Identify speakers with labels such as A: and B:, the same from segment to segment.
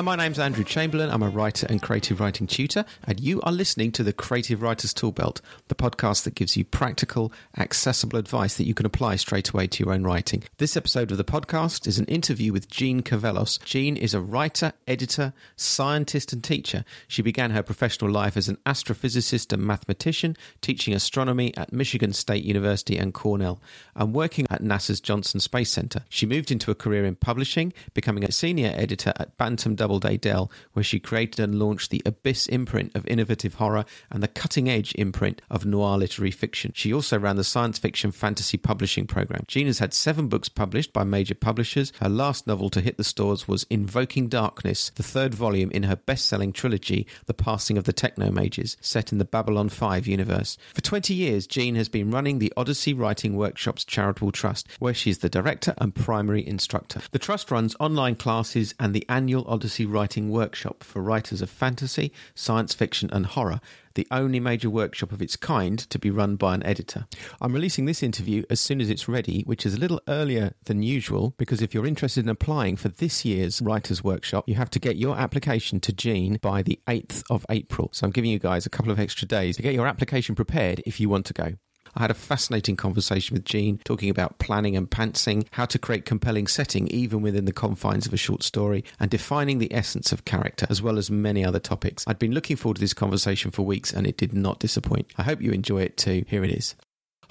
A: Hi, my name's Andrew Chamberlain. I'm a writer and creative writing tutor, and you are listening to the Creative Writers Toolbelt, the podcast that gives you practical, accessible advice that you can apply straight away to your own writing. This episode of the podcast is an interview with Jeanne Cavelos. Jeanne is a writer, editor, scientist, and teacher. She began her professional life as an astrophysicist and mathematician, teaching astronomy at Michigan State University and Cornell, and working at NASA's Johnson Space Center. She moved into a career in publishing, becoming a senior editor at Bantam Doubleday Dell, where she created and launched the Abyss imprint of innovative horror and the cutting edge imprint of noir literary fiction. She also ran the science fiction fantasy publishing program. Jeanne has had seven books published by major publishers. Her last novel to hit the stores was Invoking Darkness, the third volume in her best selling trilogy, The Passing of the Techno Mages, set in the Babylon 5 universe. For 20 years, Jeanne has been running the Odyssey Writing Workshops Charitable Trust, where she is the director and primary instructor. The trust runs online classes and the annual Odyssey Writing Workshop for writers of fantasy, science fiction, and horror, the only major workshop of its kind to be run by an editor. I'm releasing this interview as soon as it's ready, which is a little earlier than usual because if you're interested in applying for this year's Writers' Workshop, you have to get your application to Jeanne by the 8th of April. So I'm giving you guys a couple of extra days to get your application prepared if you want to go. I had a fascinating conversation with Jeanne talking about planning and pantsing, how to create compelling setting even within the confines of a short story, and defining the essence of character, as well as many other topics. I'd been looking forward to this conversation for weeks and it did not disappoint. I hope you enjoy it too. Here it is.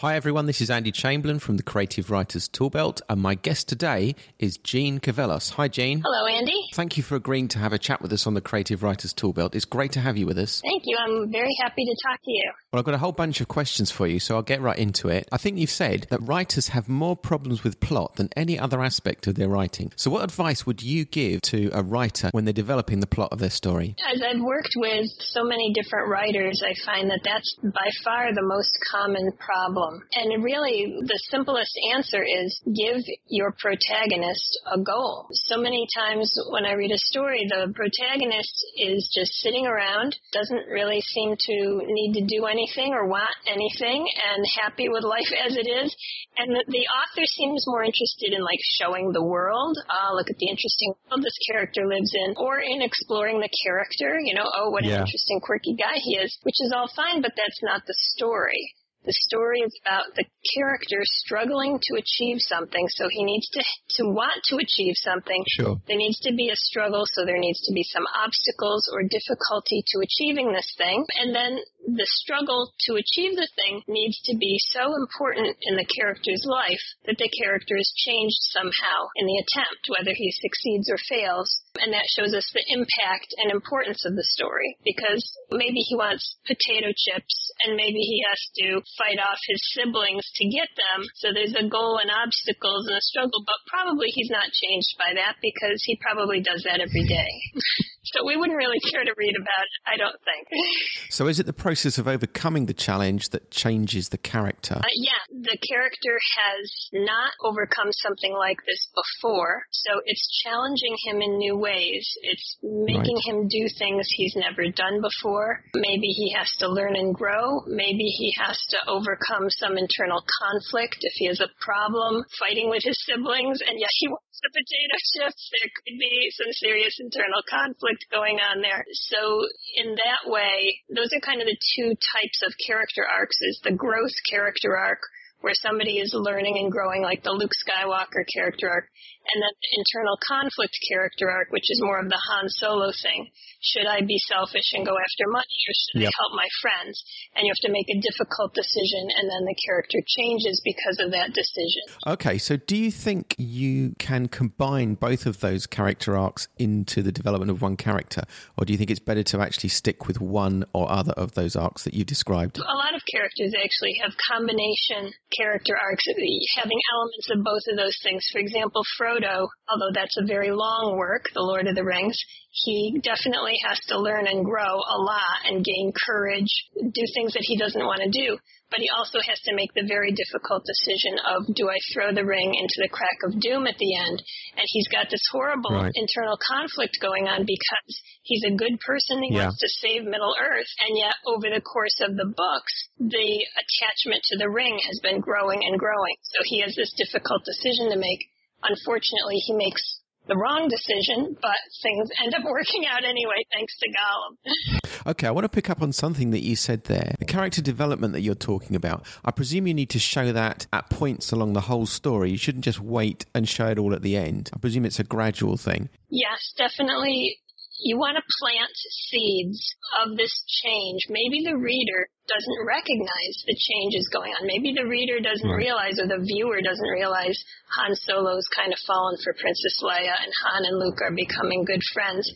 A: Hi everyone, this is Andy Chamberlain from the Creative Writers Toolbelt, and my guest today is Jeanne Cavelos. Hi, Jeanne.
B: Hello, Andy.
A: Thank you for agreeing to have a chat with us on the Creative Writers Toolbelt. It's great to have you with us.
B: Thank you. I'm very happy to talk to you.
A: Well, I've got a whole bunch of questions for you, so I'll get right into it. I think you've said that writers have more problems with plot than any other aspect of their writing. So, what advice would you give to a writer when they're developing the plot of their story?
B: As I've worked with so many different writers, I find that that's by far the most common problem. And really, the simplest answer is give your protagonist a goal. So many times when I read a story, the protagonist is just sitting around, doesn't really seem to need to do anything or want anything, and happy with life as it is. And the, the author seems more interested in like showing the world. Uh, look at the interesting world this character lives in, or in exploring the character. You know, oh, what
A: Yeah.
B: an interesting, quirky guy he is, which is all fine, but that's not the story. The story is about the character struggling to achieve something, so he needs to to want to achieve something.
A: Sure.
B: There needs to be a struggle, so there needs to be some obstacles or difficulty to achieving this thing. And then the struggle to achieve the thing needs to be so important in the character's life that the character is changed somehow in the attempt, whether he succeeds or fails. And that shows us the impact and importance of the story because maybe he wants potato chips and maybe he has to fight off his siblings to get them. So there's a goal and obstacles and a struggle, but probably he's not changed by that because he probably does that every day. so we wouldn't really care to read about it, I don't think.
A: So, is it the process of overcoming the challenge that changes the character?
B: Uh, yeah, the character has not overcome something like this before, so it's challenging him in new ways. It's making
A: Right.
B: him do things he's never done before. Maybe he has to learn and grow. Maybe he has to overcome some internal conflict if he has a problem fighting with his siblings, and yet he wants the potato chips. There could be some serious internal conflict going on there. So, in that way, those are kind of the two types of character arcs is the growth character arc where somebody is learning and growing like the Luke Skywalker character arc and then the internal conflict character arc which is more of the Han Solo thing should I be selfish and go after money or should
A: Yep.
B: I help my friends and you have to make a difficult decision and then the character changes because of that decision
A: Okay, so do you think you can combine both of those character arcs into the development of one character, or do you think it's better to actually stick with one or other of those arcs that you described?
B: a lot of characters actually have combination character arcs, having elements of both of those things. For example, Frodo, although that's a very long work, The Lord of the Rings, he definitely has to learn and grow a lot and gain courage, do things that he doesn't want to do. But he also has to make the very difficult decision of do I throw the ring into the crack of doom at the end? And he's got this horrible
A: Right.
B: internal conflict going on because he's a good person. He
A: Yeah.
B: wants to save Middle Earth. And yet, over the course of the books, the attachment to the ring has been growing and growing. So he has this difficult decision to make. Unfortunately, he makes the wrong decision, but things end up working out anyway, thanks to Gollum.
A: Okay, I want to pick up on something that you said there. The character development that you're talking about. I presume you need to show that at points along the whole story. You shouldn't just wait and show it all at the end. I presume it's a gradual thing.
B: Yes, definitely you want to plant seeds of this change. Maybe the reader doesn't recognize the change is going on. Maybe the reader doesn't right. realize or the viewer doesn't realize Han Solo's kind of fallen for Princess Leia and Han and Luke are becoming good friends.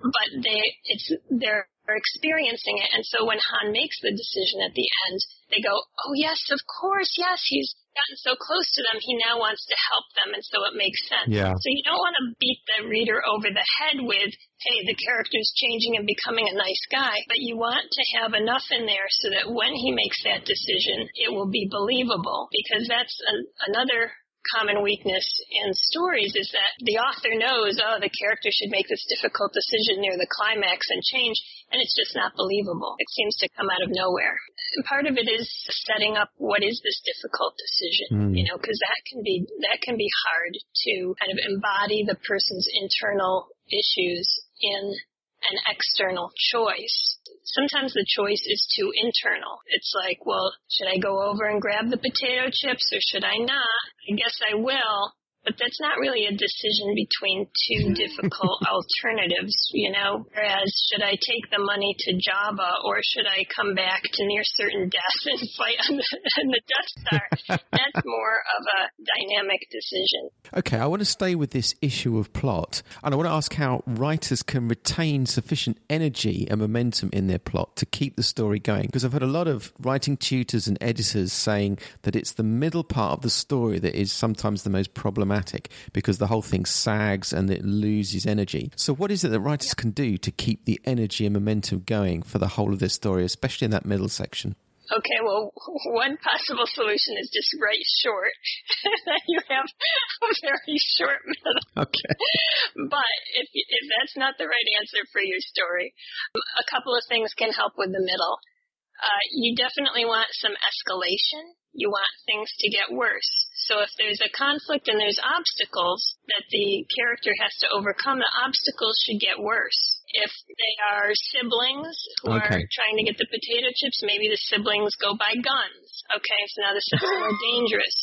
B: But they, it's, they're experiencing it. And so when Han makes the decision at the end, they go, oh yes, of course, yes, he's gotten so close to them, he now wants to help them, and so it makes sense.
A: Yeah.
B: So you don't want to beat the reader over the head with, hey, the character's changing and becoming a nice guy, but you want to have enough in there so that when he makes that decision, it will be believable, because that's a, another common weakness in stories is that the author knows, oh, the character should make this difficult decision near the climax and change, and it's just not believable. It seems to come out of nowhere. And part of it is setting up what is this difficult decision, mm. you know, because that can be that can be hard to kind of embody the person's internal issues in an external choice sometimes the choice is too internal. It's like, well, should I go over and grab the potato chips or should I not? I guess I will but that's not really a decision between two mm-hmm. difficult alternatives, you know. Whereas, should I take the money to Jabba or should I come back to near certain death and fight on the, on the Death Star? that's more of a dynamic decision.
A: Okay, I want to stay with this issue of plot, and I want to ask how writers can retain sufficient energy and momentum in their plot to keep the story going. Because I've had a lot of writing tutors and editors saying that it's the middle part of the story that is sometimes the most problematic problematic because the whole thing sags and it loses energy. So, what is it that writers can do to keep the energy and momentum going for the whole of this story, especially in that middle section?
B: Okay, well, one possible solution is just write short. then you have a very short middle.
A: Okay.
B: But if if that's not the right answer for your story, a couple of things can help with the middle. Uh, you definitely want some escalation. You want things to get worse. So if there's a conflict and there's obstacles that the character has to overcome, the obstacles should get worse. If they are siblings who okay. are trying to get the potato chips, maybe the siblings go buy guns. Okay, so now the siblings are dangerous.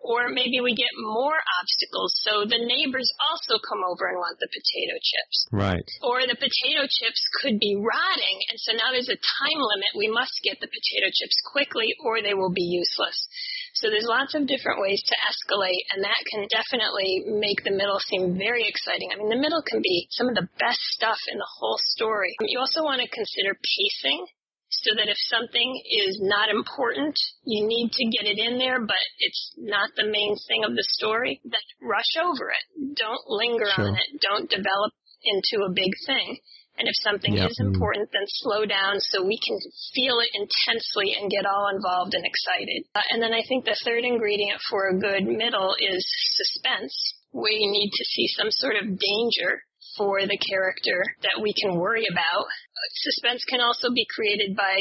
B: Or maybe we get more obstacles. So the neighbors also come over and want the potato chips.
A: Right.
B: Or the potato chips could be rotting. And so now there's a time limit. We must get the potato chips quickly or they will be useless. So there's lots of different ways to escalate, and that can definitely make the middle seem very exciting. I mean, the middle can be some of the best stuff in the whole story. You also want to consider pacing so that if something is not important, you need to get it in there, but it's not the main thing of the story, then rush over it. Don't linger sure. on it. Don't develop into a big thing. And if something yep. is important, then slow down so we can feel it intensely and get all involved and excited. Uh, and then I think the third ingredient for a good middle is suspense. We need to see some sort of danger for the character that we can worry about. Suspense can also be created by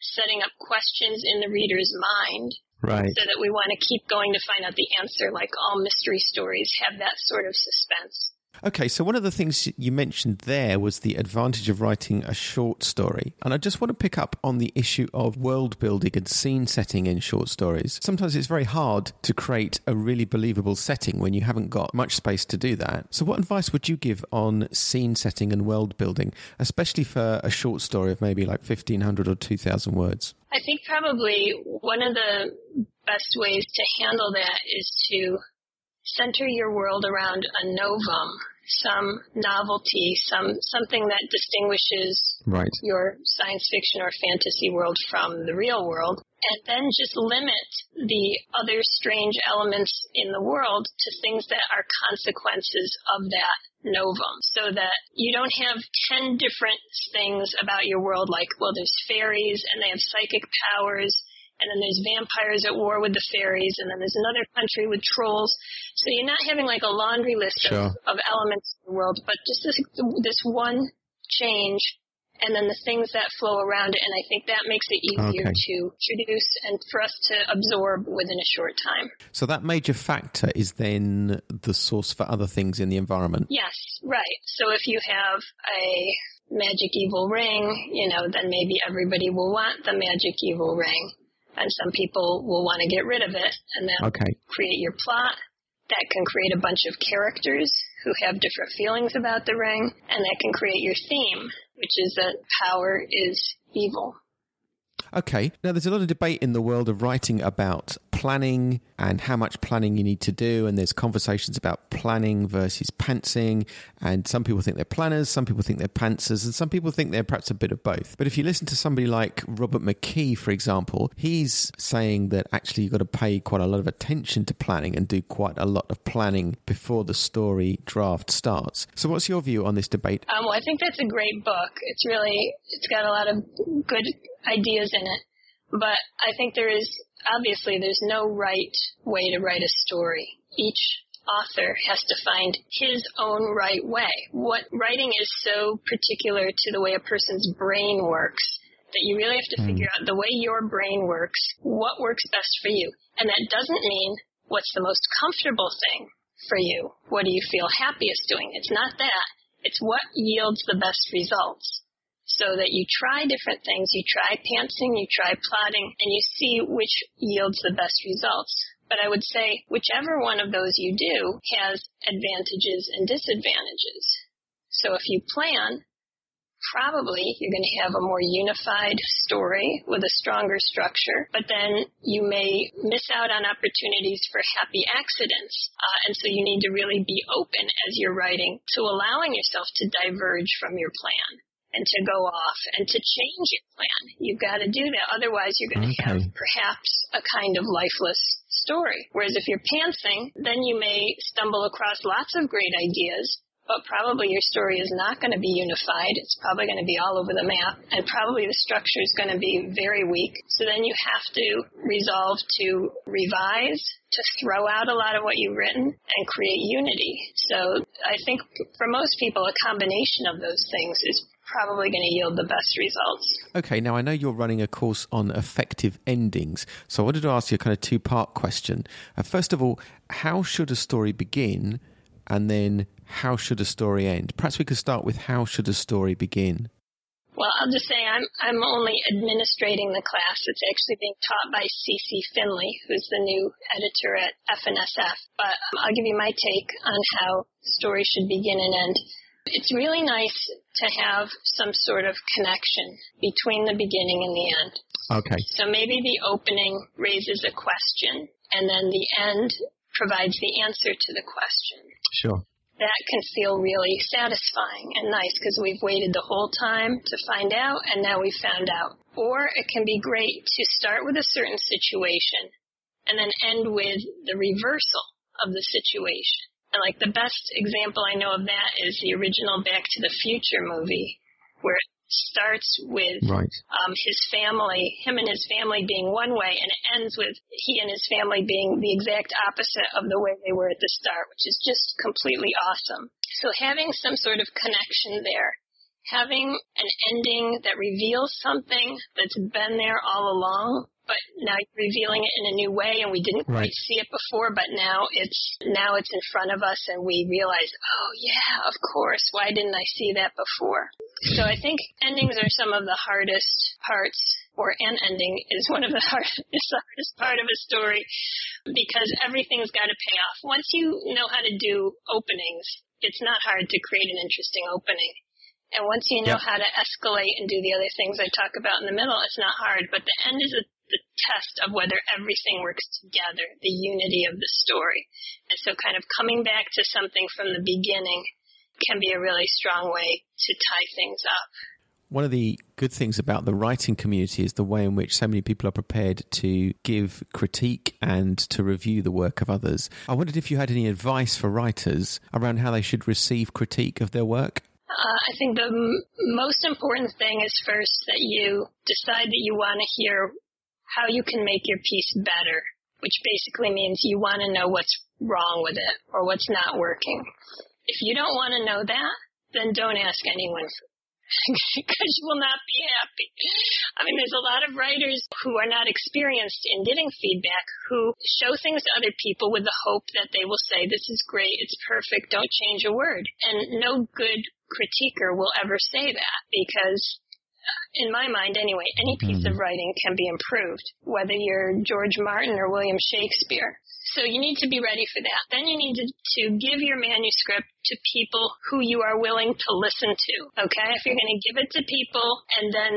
B: setting up questions in the reader's mind.
A: Right.
B: So that we want to keep going to find out the answer, like all mystery stories have that sort of suspense.
A: Okay, so one of the things you mentioned there was the advantage of writing a short story. And I just want to pick up on the issue of world building and scene setting in short stories. Sometimes it's very hard to create a really believable setting when you haven't got much space to do that. So, what advice would you give on scene setting and world building, especially for a short story of maybe like 1500 or 2000 words?
B: I think probably one of the best ways to handle that is to center your world around a novum, some novelty, some something that distinguishes
A: right.
B: your science fiction or fantasy world from the real world, and then just limit the other strange elements in the world to things that are consequences of that novum so that you don't have 10 different things about your world like well there's fairies and they have psychic powers and then there's vampires at war with the fairies, and then there's another country with trolls. So you're not having like a laundry list
A: sure.
B: of, of elements in the world, but just this this one change and then the things that flow around it. And I think that makes it easier
A: Okay.
B: to produce and for us to absorb within a short time.
A: So that major factor is then the source for other things in the environment.
B: Yes, right. So if you have a magic evil ring, you know, then maybe everybody will want the magic evil ring. And some people will want to get rid of it and then
A: Okay.
B: create your plot. That can create a bunch of characters who have different feelings about the ring, and that can create your theme, which is that power is evil.
A: Okay. Now, there's a lot of debate in the world of writing about planning and how much planning you need to do. And there's conversations about planning versus pantsing. And some people think they're planners, some people think they're pantsers, and some people think they're perhaps a bit of both. But if you listen to somebody like Robert McKee, for example, he's saying that actually you've got to pay quite a lot of attention to planning and do quite a lot of planning before the story draft starts. So, what's your view on this debate?
B: Um, well, I think that's a great book. It's really, it's got a lot of good ideas in it. But I think there is, obviously, there's no right way to write a story. Each author has to find his own right way. What writing is so particular to the way a person's brain works that you really have to hmm. figure out the way your brain works, what works best for you. And that doesn't mean what's the most comfortable thing for you. What do you feel happiest doing? It's not that. It's what yields the best results. So that you try different things. You try pantsing, you try plotting, and you see which yields the best results. But I would say whichever one of those you do has advantages and disadvantages. So if you plan, probably you're going to have a more unified story with a stronger structure, but then you may miss out on opportunities for happy accidents. Uh, and so you need to really be open as you're writing to allowing yourself to diverge from your plan and to go off and to change your plan. You've got to do that. Otherwise, you're going to
A: Okay.
B: have perhaps a kind of lifeless story. Whereas if you're pantsing, then you may stumble across lots of great ideas, but probably your story is not going to be unified. It's probably going to be all over the map, and probably the structure is going to be very weak. So then you have to resolve to revise, to throw out a lot of what you've written, and create unity. So I think for most people, a combination of those things is probably going to yield the best results.
A: Okay, now I know you're running a course on effective endings. So I wanted to ask you a kind of two part question. Uh, first of all, how should a story begin? And then how should a story end? Perhaps we could start with how should a story begin?
B: Well, I'll just say I'm I'm only administrating the class. It's actually being taught by C.C. Finlay, who's the new editor at F&SF. But I'll give you my take on how stories should begin and end. It's really nice to have some sort of connection between the beginning and the end.
A: Okay.
B: So maybe the opening raises a question, and then the end provides the answer to the question
A: Sure.
B: that can feel really satisfying and nice because we've waited the whole time to find out and now we've found out. Or it can be great to start with a certain situation and then end with the reversal of the situation. Like the best example I know of that is the original Back to the Future movie where it starts with
A: Right.
B: um, his family, him and his family being one way, and it ends with he and his family being the exact opposite of the way they were at the start, which is just completely awesome. So having some sort of connection there, having an ending that reveals something that's been there all along, but now you're revealing it in a new way, and we didn't
A: Right.
B: quite see it before, but now it's now it's in front of us, and we realize, oh yeah, of course, why didn't I see that before? So I think endings are some of the hardest parts, or an ending is one of the hardest, the hardest part of a story because everything's got to pay off. Once you know how to do openings, it's not hard to create an interesting opening. And once you know
A: Yep.
B: how to escalate and do the other things I talk about in the middle, it's not hard. But the end is a, the test of whether everything works together, the unity of the story. And so kind of coming back to something from the beginning can be a really strong way to tie things up.
A: One of the good things about the writing community is the way in which so many people are prepared to give critique and to review the work of others. I wondered if you had any advice for writers around how they should receive critique of their work.
B: Uh, I think the m- most important thing is first that you decide that you want to hear how you can make your piece better, which basically means you want to know what's wrong with it or what's not working. If you don't want to know that, then don't ask anyone because you will not be happy. I mean, there's a lot of writers who are not experienced in giving feedback who show things to other people with the hope that they will say, this is great, it's perfect, don't change a word. And no good critiquer will ever say that because in my mind anyway, any piece mm-hmm. of writing can be improved, whether you're George Martin or William Shakespeare. So you need to be ready for that. Then you need to, to give your manuscript to people who you are willing to listen to. Okay? If you're going to give it to people and then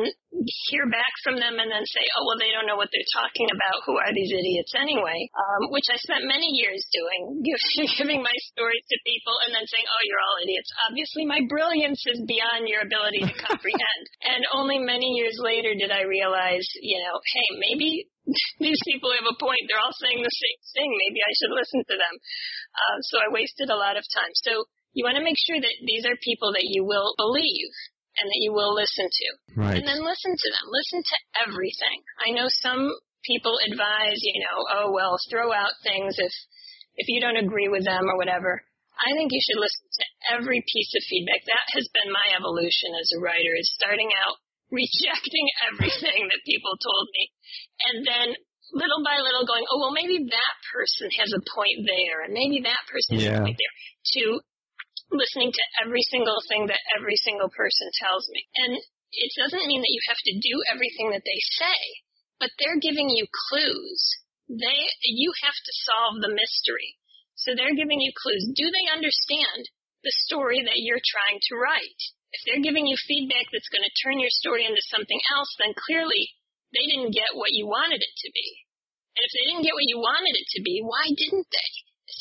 B: hear back from them and then say, oh, well, they don't know what they're talking about. Who are these idiots anyway? Um, which I spent many years doing, giving my stories to people and then saying, oh, you're all idiots. Obviously, my brilliance is beyond your ability to comprehend. and only many years later did I realize, you know, hey, maybe these people have a point. They're all saying the same thing. Maybe I should listen to them. Uh, so I wasted a lot of time. So you want to make sure that these are people that you will believe and that you will listen to.
A: Right.
B: And then listen to them. Listen to everything. I know some people advise, you know, oh well, throw out things if if you don't agree with them or whatever. I think you should listen to every piece of feedback. That has been my evolution as a writer is starting out rejecting everything that people told me and then little by little going, oh, well, maybe that person has a point there, and maybe that person yeah. has a point there, to listening to every single thing that every single person tells me. And it doesn't mean that you have to do everything that they say, but they're giving you clues. They, you have to solve the mystery. So they're giving you clues. Do they understand the story that you're trying to write? If they're giving you feedback that's going to turn your story into something else, then clearly they didn't get what you wanted it to be. And if they didn't get what you wanted it to be, why didn't they?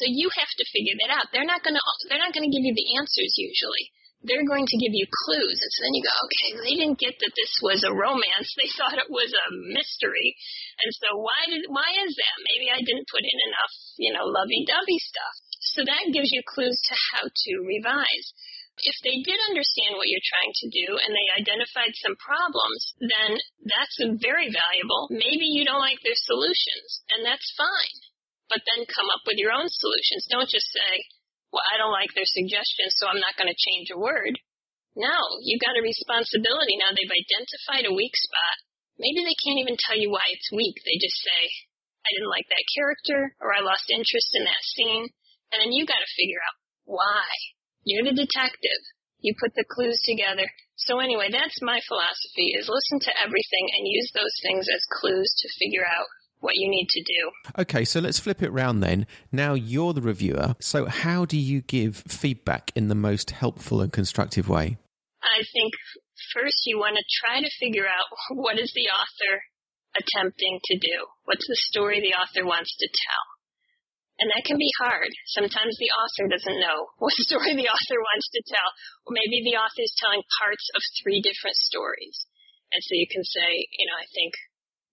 B: So you have to figure that out. They're not going to they're not going to give you the answers usually. They're going to give you clues, and so then you go, okay, they didn't get that this was a romance. They thought it was a mystery, and so why did why is that? Maybe I didn't put in enough, you know, lovey-dovey stuff. So that gives you clues to how to revise. If they did understand what you're trying to do and they identified some problems, then that's very valuable. Maybe you don't like their solutions, and that's fine. But then come up with your own solutions. Don't just say, well, I don't like their suggestions, so I'm not going to change a word. No, you've got a responsibility. Now they've identified a weak spot. Maybe they can't even tell you why it's weak. They just say, I didn't like that character, or I lost interest in that scene. And then you've got to figure out why. You're the detective. You put the clues together. So anyway, that's my philosophy is listen to everything and use those things as clues to figure out what you need to do.
A: Okay, so let's flip it round then. Now you're the reviewer. So how do you give feedback in the most helpful and constructive way?
B: I think first you want to try to figure out what is the author attempting to do? What's the story the author wants to tell? And that can be hard. Sometimes the author doesn't know what story the author wants to tell. Or maybe the author is telling parts of three different stories. And so you can say, you know, I think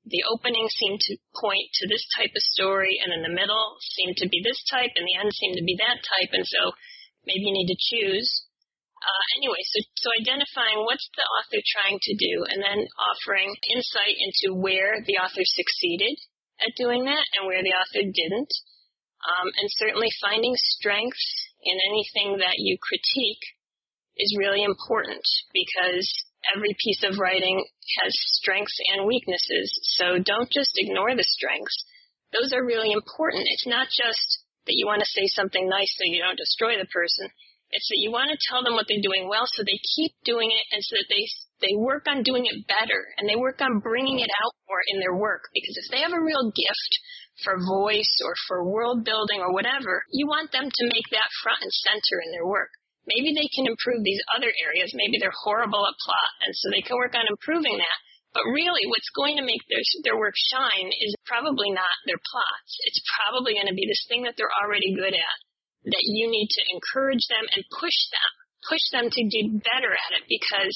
B: the opening seemed to point to this type of story, and in the middle seemed to be this type, and the end seemed to be that type. And so maybe you need to choose. Uh, anyway, so, so identifying what's the author trying to do, and then offering insight into where the author succeeded at doing that and where the author didn't um, and certainly finding strengths in anything that you critique is really important because every piece of writing has strengths and weaknesses. So don't just ignore the strengths. Those are really important. It's not just that you want to say something nice so you don't destroy the person. It's that you want to tell them what they're doing well so they keep doing it and so that they they work on doing it better and they work on bringing it out more in their work because if they have a real gift for voice or for world building or whatever, you want them to make that front and center in their work. Maybe they can improve these other areas. Maybe they're horrible at plot, and so they can work on improving that. But really, what's going to make their their work shine is probably not their plots. It's probably going to be this thing that they're already good at. That you need to encourage them and push them, push them to do better at it because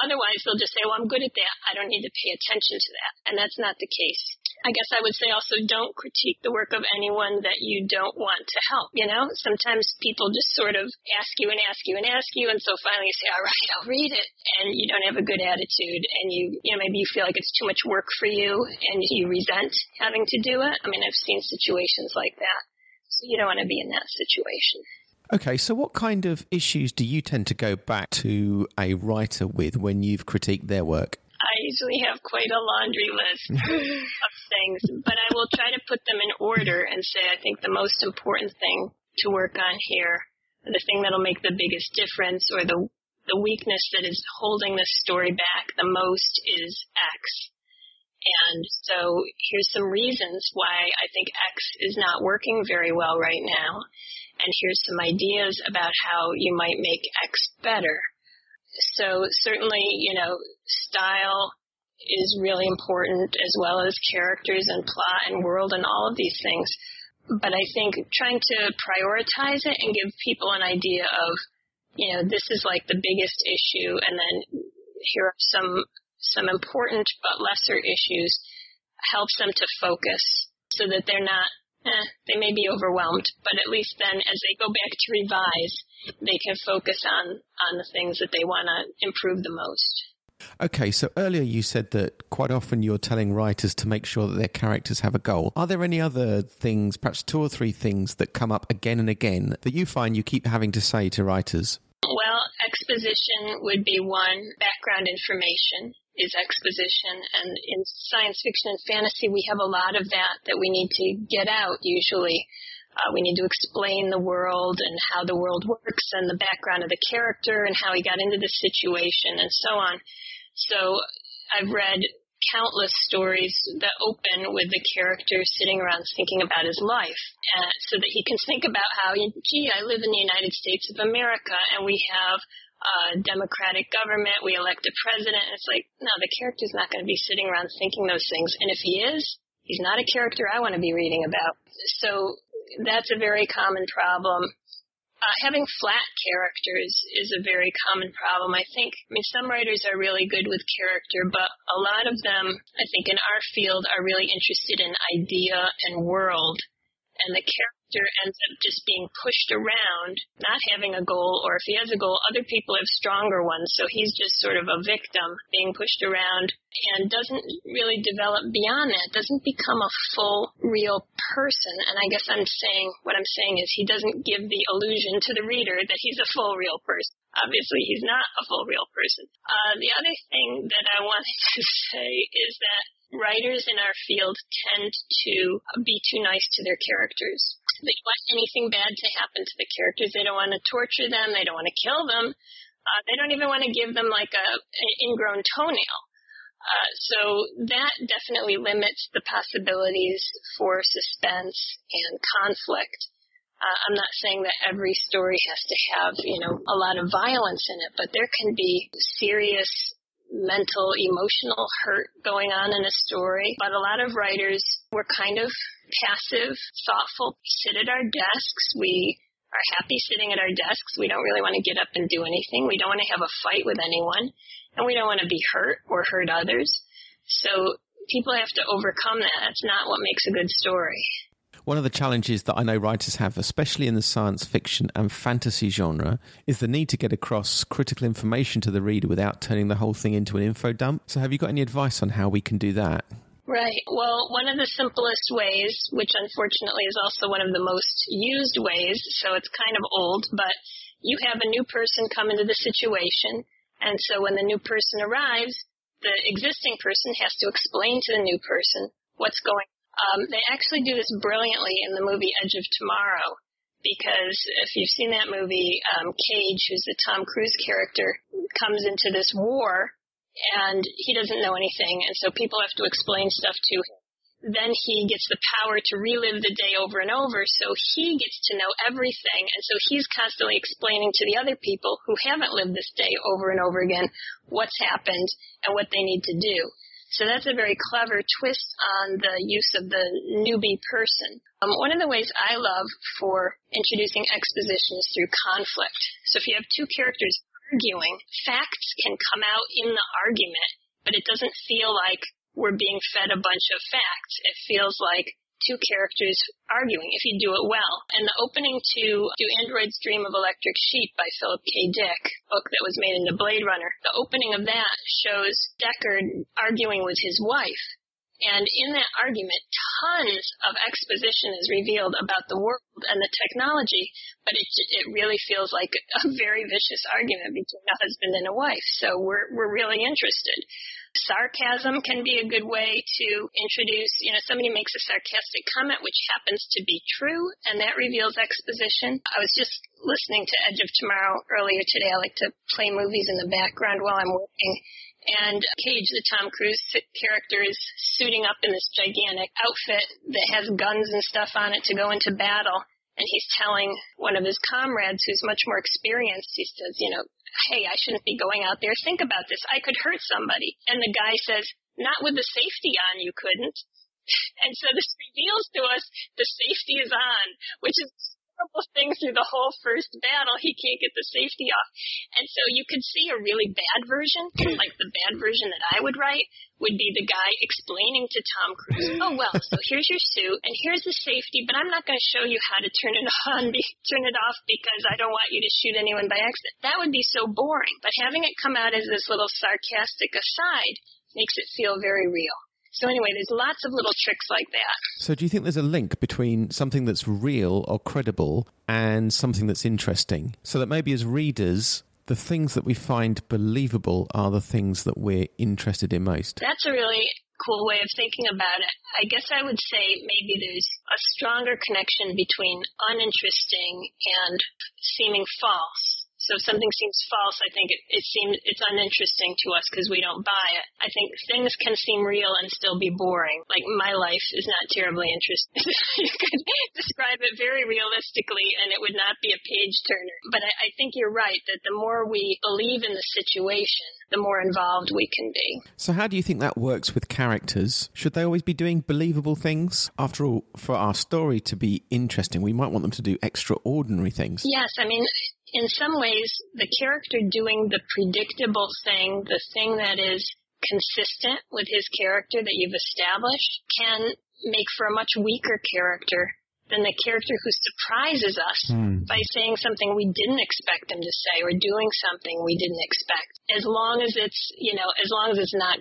B: otherwise they'll just say, "Well, I'm good at that. I don't need to pay attention to that," and that's not the case. I guess I would say also don't critique the work of anyone that you don't want to help. You know, sometimes people just sort of ask you and ask you and ask you, and so finally you say, "All right, I'll read it," and you don't have a good attitude, and you, you know, maybe you feel like it's too much work for you, and you resent having to do it. I mean, I've seen situations like that, so you don't want to be in that situation.
A: Okay, so what kind of issues do you tend to go back to a writer with when you've critiqued their work?
B: I usually have quite a laundry list of things, but I will try to put them in order and say I think the most important thing to work on here, the thing that'll make the biggest difference or the the weakness that is holding this story back the most is X. And so here's some reasons why I think X is not working very well right now. And here's some ideas about how you might make X better. So certainly, you know, style is really important as well as characters and plot and world and all of these things. But I think trying to prioritize it and give people an idea of, you know, this is like the biggest issue and then here are some some important but lesser issues helps them to focus so that they're not eh, they may be overwhelmed, but at least then as they go back to revise, they can focus on on the things that they want to improve the most.
A: Okay, so earlier you said that quite often you're telling writers to make sure that their characters have a goal. Are there any other things, perhaps two or three things, that come up again and again that you find you keep having to say to writers?
B: Well, exposition would be one, background information is exposition. And in science fiction and fantasy, we have a lot of that that we need to get out usually. Uh, we need to explain the world and how the world works and the background of the character and how he got into the situation and so on. So I've read countless stories that open with the character sitting around thinking about his life uh, so that he can think about how, gee, I live in the United States of America and we have a democratic government, we elect a president. And It's like, no, the character's not going to be sitting around thinking those things. And if he is, he's not a character I want to be reading about. So that's a very common problem. Uh, having flat characters is a very common problem. I think, I mean, some writers are really good with character, but a lot of them, I think, in our field are really interested in idea and world. And the character character ends up just being pushed around, not having a goal, or if he has a goal, other people have stronger ones. So he's just sort of a victim being pushed around and doesn't really develop beyond that, doesn't become a full, real person. And I guess I'm saying, what I'm saying is he doesn't give the illusion to the reader that he's a full, real person. Obviously, he's not a full, real person. Uh, the other thing that I wanted to say is that writers in our field tend to be too nice to their characters. They want anything bad to happen to the characters. They don't want to torture them. They don't want to kill them. Uh, they don't even want to give them like a an ingrown toenail. Uh, so that definitely limits the possibilities for suspense and conflict. Uh, I'm not saying that every story has to have, you know, a lot of violence in it, but there can be serious mental, emotional hurt going on in a story. But a lot of writers were kind of passive, thoughtful, sit at our desks. We are happy sitting at our desks. We don't really want to get up and do anything. We don't want to have a fight with anyone. And we don't want to be hurt or hurt others. So people have to overcome that. That's not what makes a good story.
A: One of the challenges that I know writers have, especially in the science fiction and fantasy genre, is the need to get across critical information to the reader without turning the whole thing into an info dump. So, have you got any advice on how we can do that?
B: Right. Well, one of the simplest ways, which unfortunately is also one of the most used ways, so it's kind of old, but you have a new person come into the situation, and so when the new person arrives, the existing person has to explain to the new person what's going um, they actually do this brilliantly in the movie Edge of Tomorrow because if you've seen that movie, um, Cage, who's the Tom Cruise character, comes into this war and he doesn't know anything, and so people have to explain stuff to him. Then he gets the power to relive the day over and over, so he gets to know everything, and so he's constantly explaining to the other people who haven't lived this day over and over again what's happened and what they need to do. So that's a very clever twist on the use of the newbie person. Um, one of the ways I love for introducing exposition is through conflict. So if you have two characters arguing, facts can come out in the argument, but it doesn't feel like we're being fed a bunch of facts. It feels like two characters arguing if you do it well. And the opening to Do Androids Dream of Electric Sheep by Philip K. Dick, book that was made into Blade Runner, the opening of that shows Deckard arguing with his wife. And in that argument, tons of exposition is revealed about the world and the technology, but it, it really feels like a very vicious argument between a husband and a wife. So we're, we're really interested. Sarcasm can be a good way to introduce, you know, somebody makes a sarcastic comment which happens to be true and that reveals exposition. I was just listening to Edge of Tomorrow earlier today. I like to play movies in the background while I'm working. And Cage, the Tom Cruise character, is suiting up in this gigantic outfit that has guns and stuff on it to go into battle. And he's telling one of his comrades who's much more experienced, he says, you know, hey, I shouldn't be going out there. Think about this. I could hurt somebody. And the guy says, not with the safety on, you couldn't. And so this reveals to us the safety is on, which is thing through the whole first battle. He can't get the safety off. And so you could see a really bad version, like the bad version that I would write would be the guy explaining to Tom Cruise, mm. oh well, so here's your suit and here's the safety, but I'm not going to show you how to turn it on, turn it off because I don't want you to shoot anyone by accident. That would be so boring. But having it come out as this little sarcastic aside makes it feel very real. So anyway, there's lots of little tricks like that.
A: So do you think there's a link between something that's real or credible and something that's interesting? So that maybe as readers, the things that we find believable are the things that we're interested in most.
B: That's a really cool way of thinking about it. I guess I would say maybe there's a stronger connection between uninteresting and seeming false. So if something seems false, I think it, it seems it's uninteresting to us because we don't buy it. I think things can seem real and still be boring. Like my life is not terribly interesting. you could describe it very realistically and it would not be a page turner. But I, I think you're right that the more we believe in the situation, the more involved we can be.
A: So, how do you think that works with characters? Should they always be doing believable things? After all, for our story to be interesting, we might want them to do extraordinary things.
B: Yes, I mean, in some ways, the character doing the predictable thing, the thing that is consistent with his character that you've established, can make for a much weaker character than the character who surprises us mm. by saying something we didn't expect him to say or doing something we didn't expect. As long as it's, you know, as long as it's not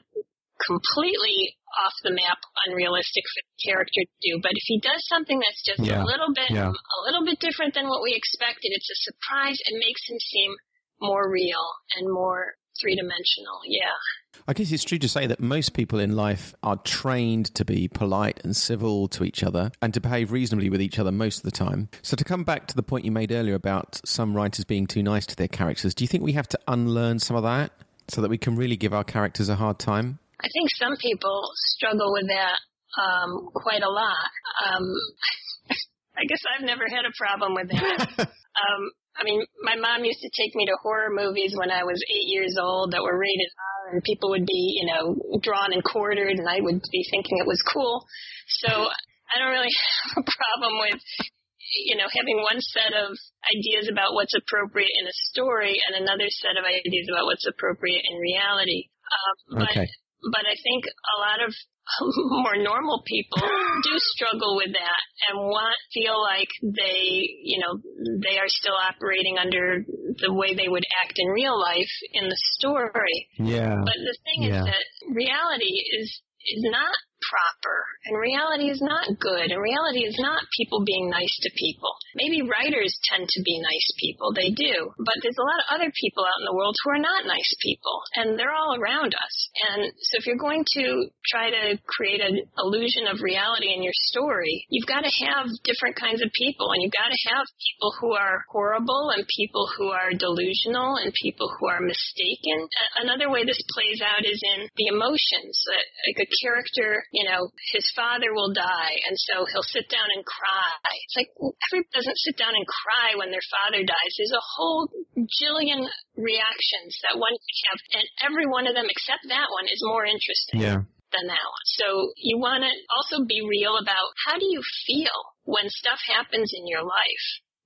B: completely off the map, unrealistic for the character to do. But if he does something that's just yeah. a little bit, yeah. a little bit different than what we expected, it's a surprise. It makes him seem more real and more three dimensional. Yeah.
A: I guess it's true to say that most people in life are trained to be polite and civil to each other and to behave reasonably with each other most of the time. So, to come back to the point you made earlier about some writers being too nice to their characters, do you think we have to unlearn some of that so that we can really give our characters a hard time?
B: I think some people struggle with that um, quite a lot. Um, I guess I've never had a problem with that. um, I mean, my mom used to take me to horror movies when I was eight years old that were rated R, and people would be, you know, drawn and quartered, and I would be thinking it was cool. So I don't really have a problem with, you know, having one set of ideas about what's appropriate in a story and another set of ideas about what's appropriate in reality. Um,
A: okay
B: but I think a lot of more normal people do struggle with that and want feel like they you know they are still operating under the way they would act in real life in the story
A: yeah
B: but the thing yeah. is that reality is is not proper. And reality is not good. And reality is not people being nice to people. Maybe writers tend to be nice people. They do. But there's a lot of other people out in the world who are not nice people. And they're all around us. And so if you're going to try to create an illusion of reality in your story, you've got to have different kinds of people. And you've got to have people who are horrible and people who are delusional and people who are mistaken. Another way this plays out is in the emotions. Like a character you know, his father will die, and so he'll sit down and cry. It's like everybody doesn't sit down and cry when their father dies. There's a whole jillion reactions that one can have, and every one of them except that one is more interesting.
A: Yeah.
B: Than that one. So you want to also be real about how do you feel when stuff happens in your life?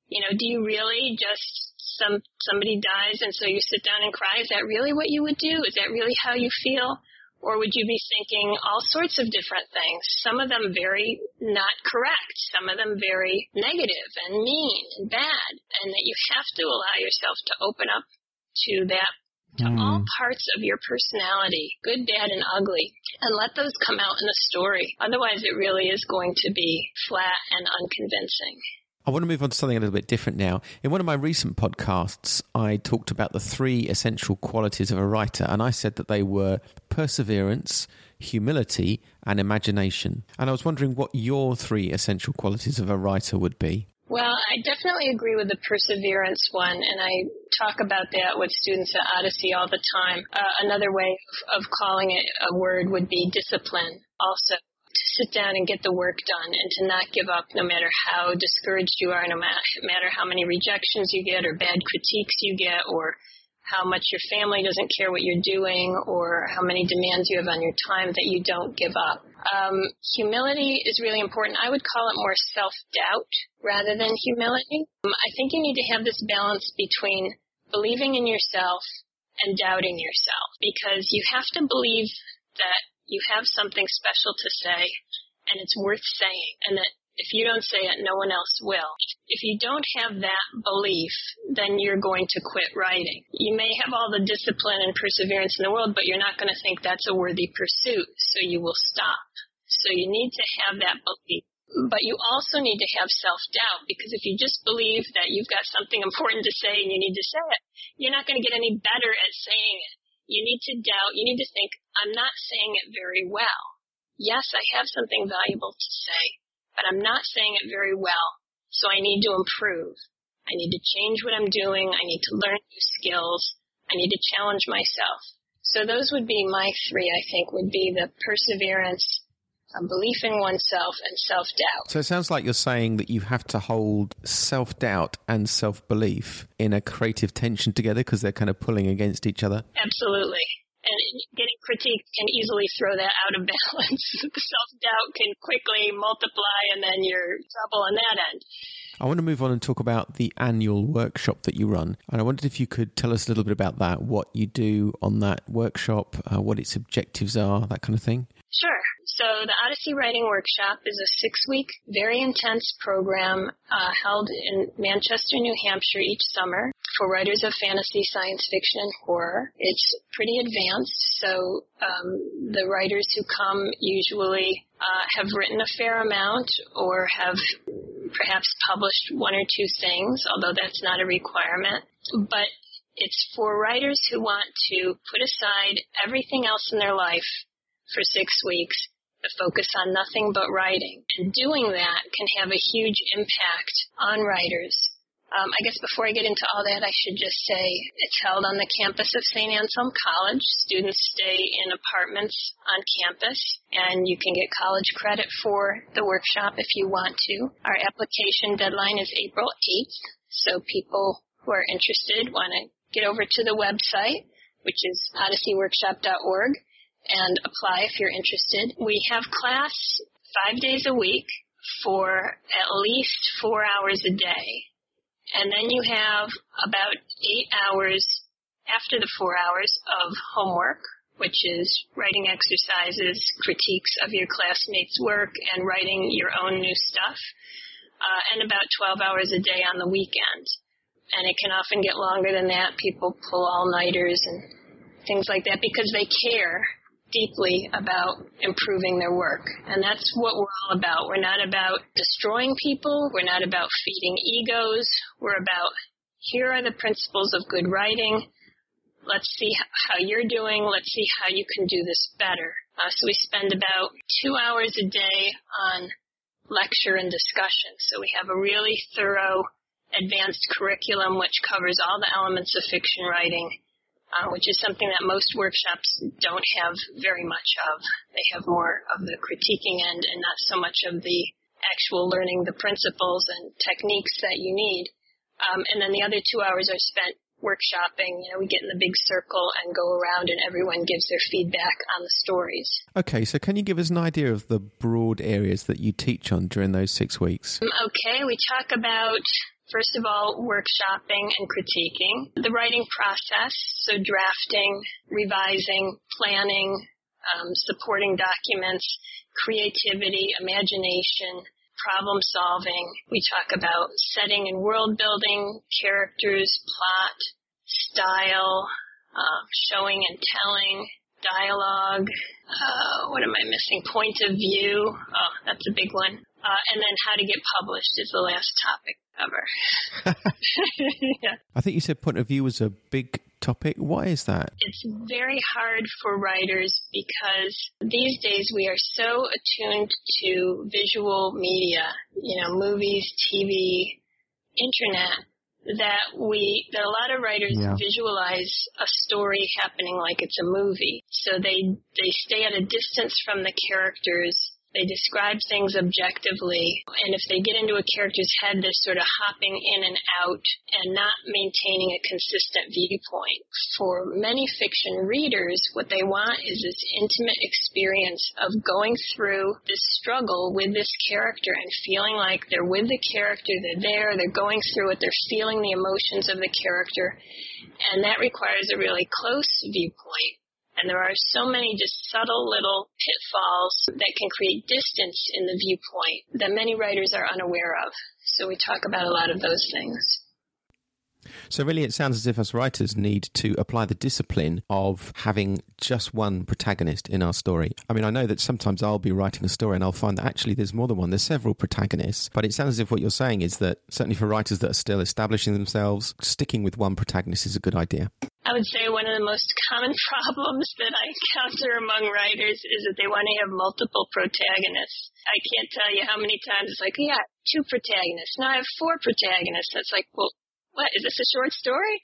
B: You know, do you really just some somebody dies and so you sit down and cry? Is that really what you would do? Is that really how you feel? Or would you be thinking all sorts of different things? Some of them very not correct, some of them very negative and mean and bad, and that you have to allow yourself to open up to that to mm. all parts of your personality, good, bad, and ugly, and let those come out in the story. Otherwise, it really is going to be flat and unconvincing.
A: I want to move on to something a little bit different now. In one of my recent podcasts, I talked about the three essential qualities of a writer, and I said that they were perseverance, humility, and imagination. And I was wondering what your three essential qualities of a writer would be.
B: Well, I definitely agree with the perseverance one, and I talk about that with students at Odyssey all the time. Uh, another way of, of calling it a word would be discipline, also sit down and get the work done and to not give up no matter how discouraged you are, no matter how many rejections you get or bad critiques you get or how much your family doesn't care what you're doing or how many demands you have on your time that you don't give up. Um, humility is really important. I would call it more self-doubt rather than humility. Um, I think you need to have this balance between believing in yourself and doubting yourself because you have to believe that you have something special to say and it's worth saying and that if you don't say it, no one else will. If you don't have that belief, then you're going to quit writing. You may have all the discipline and perseverance in the world, but you're not going to think that's a worthy pursuit, so you will stop. So you need to have that belief. But you also need to have self-doubt because if you just believe that you've got something important to say and you need to say it, you're not going to get any better at saying it. You need to doubt. You need to think, I'm not saying it very well. Yes, I have something valuable to say, but I'm not saying it very well. So I need to improve. I need to change what I'm doing. I need to learn new skills. I need to challenge myself. So those would be my three, I think, would be the perseverance, belief in oneself and self doubt.
A: So it sounds like you're saying that you have to hold self doubt and self belief in a creative tension together because they're kind of pulling against each other.
B: Absolutely. And getting critiques can easily throw that out of balance. self doubt can quickly multiply, and then you're trouble on that end.
A: I want to move on and talk about the annual workshop that you run. And I wondered if you could tell us a little bit about that, what you do on that workshop, uh, what its objectives are, that kind of thing.
B: Sure. So the Odyssey Writing Workshop is a six-week, very intense program uh, held in Manchester, New Hampshire each summer for writers of fantasy, science fiction, and horror. It's pretty advanced, so um, the writers who come usually uh, have written a fair amount or have perhaps published one or two things, although that's not a requirement. But it's for writers who want to put aside everything else in their life for six weeks to focus on nothing but writing. And doing that can have a huge impact on writers. Um, I guess before I get into all that, I should just say it's held on the campus of St. Anselm College. Students stay in apartments on campus, and you can get college credit for the workshop if you want to. Our application deadline is April 8th, so people who are interested want to get over to the website, which is odysseyworkshop.org and apply if you're interested. We have class five days a week for at least four hours a day. And then you have about eight hours after the four hours of homework, which is writing exercises, critiques of your classmates' work, and writing your own new stuff, uh, and about 12 hours a day on the weekend. And it can often get longer than that. People pull all nighters and things like that because they care deeply about improving their work. And that's what we're all about. We're not about destroying people. We're not about feeding egos. We're about here are the principles of good writing. Let's see how you're doing. Let's see how you can do this better. Uh, so we spend about two hours a day on lecture and discussion. So we have a really thorough advanced curriculum which covers all the elements of fiction writing uh, which is something that most workshops don't have very much of. They have more of the critiquing end and not so much of the actual learning the principles and techniques that you need. Um, and then the other two hours are spent workshopping. You know, we get in the big circle and go around, and everyone gives their feedback on the stories.
A: Okay, so can you give us an idea of the broad areas that you teach on during those six weeks?
B: Um, okay, we talk about First of all, workshopping and critiquing. The writing process, so drafting, revising, planning, um, supporting documents, creativity, imagination, problem solving. We talk about setting and world building, characters, plot, style, uh, showing and telling, dialogue. Uh, what am I missing? Point of view. Oh, that's a big one. Uh, and then how to get published is the last topic ever.
A: yeah. I think you said point of view was a big topic. Why is that?
B: It's very hard for writers because these days we are so attuned to visual media, you know, movies, TV, internet, that we that a lot of writers yeah. visualize a story happening like it's a movie. So they they stay at a distance from the characters they describe things objectively, and if they get into a character's head, they're sort of hopping in and out and not maintaining a consistent viewpoint. For many fiction readers, what they want is this intimate experience of going through this struggle with this character and feeling like they're with the character, they're there, they're going through it, they're feeling the emotions of the character, and that requires a really close viewpoint and there are so many just subtle little pitfalls that can create distance in the viewpoint that many writers are unaware of. So we talk about a lot of those things.
A: So, really, it sounds as if us writers need to apply the discipline of having just one protagonist in our story. I mean, I know that sometimes I'll be writing a story and I'll find that actually there's more than one, there's several protagonists. But it sounds as if what you're saying is that certainly for writers that are still establishing themselves, sticking with one protagonist is a good idea.
B: I would say one of the most common problems that I encounter among writers is that they want to have multiple protagonists. I can't tell you how many times it's like, oh, yeah, two protagonists. Now I have four protagonists. That's like, well, what is this a short story?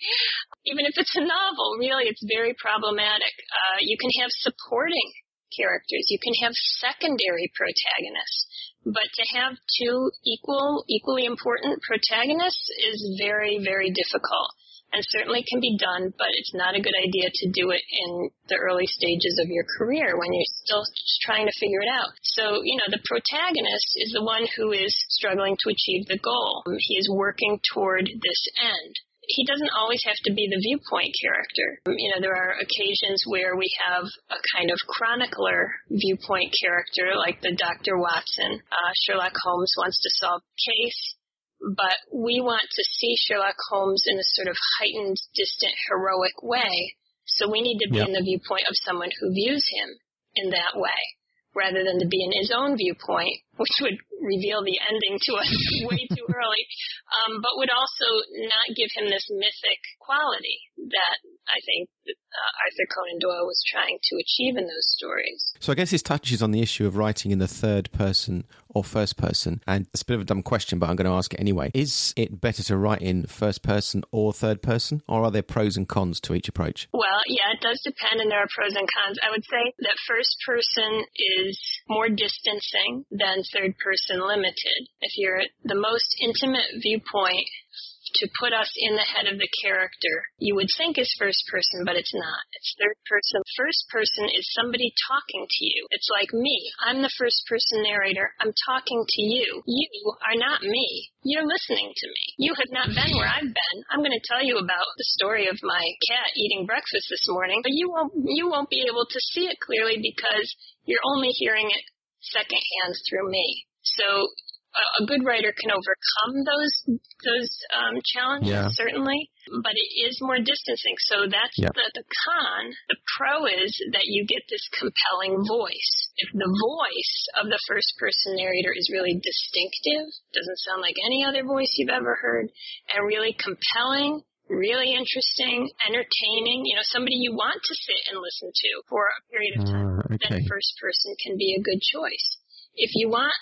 B: Even if it's a novel, really, it's very problematic. Uh, you can have supporting characters. You can have secondary protagonists. But to have two equal, equally important protagonists is very, very difficult and certainly can be done, but it's not a good idea to do it in the early stages of your career when you're still trying to figure it out. So, you know, the protagonist is the one who is struggling to achieve the goal. He is working toward this end he doesn't always have to be the viewpoint character. You know, there are occasions where we have a kind of chronicler viewpoint character, like the Dr. Watson. Uh, Sherlock Holmes wants to solve a case but we want to see Sherlock Holmes in a sort of heightened, distant, heroic way. So we need to be yep. in the viewpoint of someone who views him in that way, rather than to be in his own viewpoint, which would reveal the ending to us way too early, um, but would also not give him this mythic quality that I think uh, Arthur Conan Doyle was trying to achieve in those stories.
A: So I guess this touches on the issue of writing in the third person or first person. And it's a bit of a dumb question, but I'm going to ask it anyway. Is it better to write in first person or third person, or are there pros and cons to each approach?
B: Well, yeah, it does depend, and there are pros and cons. I would say that first person is more distancing than third person limited. If you're the most intimate viewpoint to put us in the head of the character. You would think is first person, but it's not. It's third person. First person is somebody talking to you. It's like me. I'm the first person narrator. I'm talking to you. You are not me. You're listening to me. You have not been where I've been. I'm going to tell you about the story of my cat eating breakfast this morning, but you won't you won't be able to see it clearly because you're only hearing it secondhand through me. So a good writer can overcome those those um, challenges yeah. certainly, but it is more distancing. So that's yeah. the, the con. The pro is that you get this compelling voice. If the voice of the first person narrator is really distinctive, doesn't sound like any other voice you've ever heard, and really compelling, really interesting, entertaining, you know, somebody you want to sit and listen to for a period of time, uh, okay. then first person can be a good choice. If you want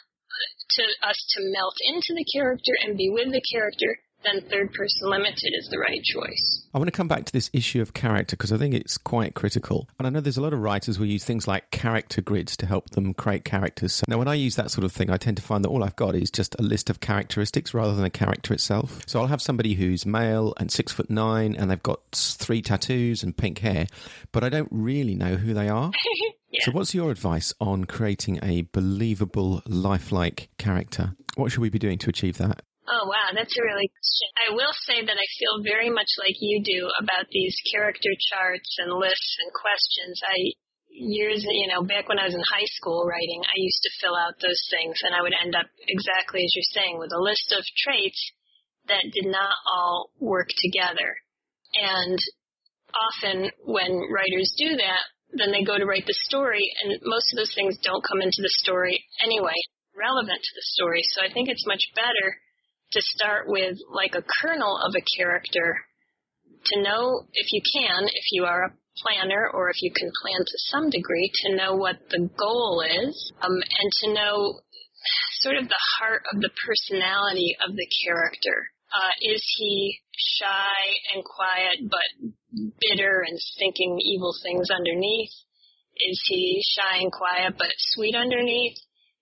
B: to us to melt into the character and be with the character, then third person limited is the right choice.
A: I want to come back to this issue of character because I think it's quite critical. And I know there's a lot of writers who use things like character grids to help them create characters. So now, when I use that sort of thing, I tend to find that all I've got is just a list of characteristics rather than a character itself. So I'll have somebody who's male and six foot nine and they've got three tattoos and pink hair, but I don't really know who they are. Yeah. So, what's your advice on creating a believable, lifelike character? What should we be doing to achieve that?
B: Oh, wow, that's a really question. I will say that I feel very much like you do about these character charts and lists and questions. I years, you know, back when I was in high school writing, I used to fill out those things and I would end up exactly as you're saying with a list of traits that did not all work together. And often when writers do that, then they go to write the story, and most of those things don't come into the story anyway, relevant to the story. So I think it's much better to start with like a kernel of a character to know if you can, if you are a planner or if you can plan to some degree, to know what the goal is um, and to know sort of the heart of the personality of the character. Uh, is he shy and quiet but bitter and thinking evil things underneath? Is he shy and quiet but sweet underneath?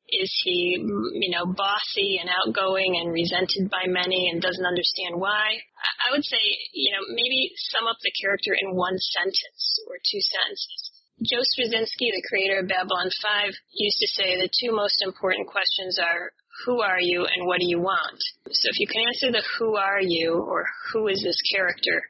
B: Is he, you know, bossy and outgoing and resented by many and doesn't understand why? I would say, you know, maybe sum up the character in one sentence or two sentences. Joe Straczynski, the creator of Babylon 5, used to say the two most important questions are who are you and what do you want? So if you can answer the who are you or who is this character